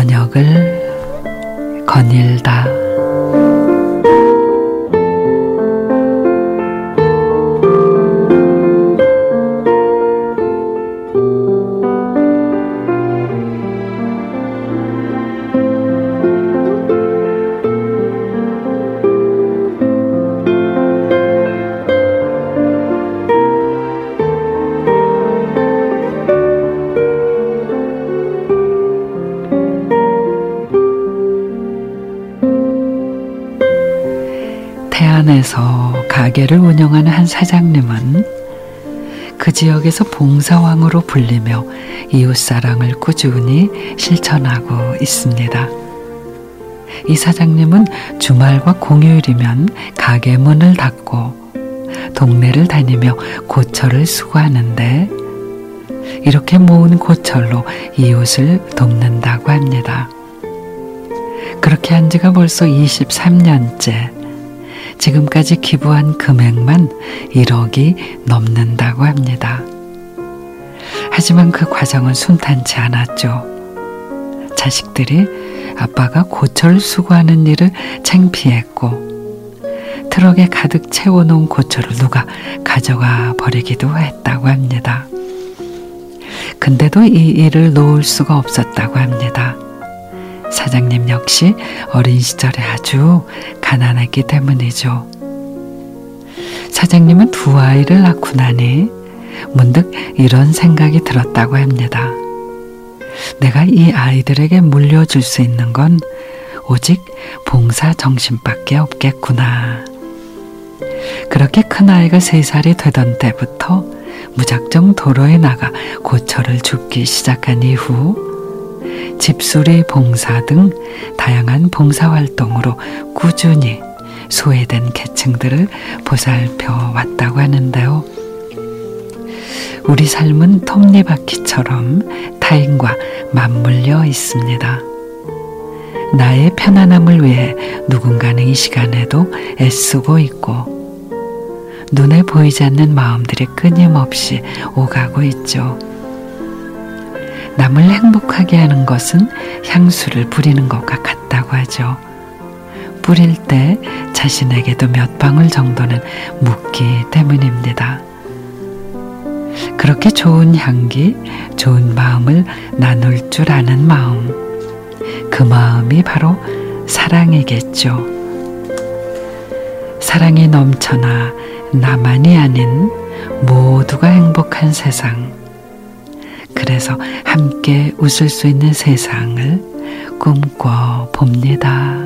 저녁을 거닐다. 안에서 가게를 운영하는 한 사장님은 그 지역에서 봉사왕으로 불리며 이웃사랑을 꾸준히 실천하고 있습니다. 이 사장님은 주말과 공휴일이면 가게 문을 닫고 동네를 다니며 고철을 수거하는데 이렇게 모은 고철로 이웃을 돕는다고 합니다. 그렇게 한 지가 벌써 23년째. 지금까지 기부한 금액만 1억이 넘는다고 합니다. 하지만 그 과정은 순탄치 않았죠. 자식들이 아빠가 고철 수거하는 일을 창피했고 트럭에 가득 채워놓은 고철을 누가 가져가 버리기도 했다고 합니다. 근데도 이 일을 놓을 수가 없었다고 합니다. 사장님 역시 어린 시절에 아주 가난했기 때문이죠. 사장님은 두 아이를 낳고 나니 문득 이런 생각이 들었다고 합니다. 내가 이 아이들에게 물려줄 수 있는 건 오직 봉사 정신밖에 없겠구나. 그렇게 큰 아이가 세 살이 되던 때부터 무작정 도로에 나가 고철을 줍기 시작한 이후 집수리 봉사 등 다양한 봉사 활동으로 꾸준히 소외된 계층들을 보살펴 왔다고 하는데요. 우리 삶은 톱니바퀴처럼 타인과 맞물려 있습니다. 나의 편안함을 위해 누군가는 이 시간에도 애쓰고 있고, 눈에 보이지 않는 마음들이 끊임없이 오가고 있죠. 남을 행복하게 하는 것은 향수를 뿌리는 것과 같다고 하죠. 뿌릴 때 자신에게도 몇 방울 정도는 묻기 때문입니다. 그렇게 좋은 향기, 좋은 마음을 나눌 줄 아는 마음. 그 마음이 바로 사랑이겠죠. 사랑이 넘쳐나 나만이 아닌 모두가 행복한 세상. 그래서 함께 웃을 수 있는 세상을 꿈꿔 봅니다.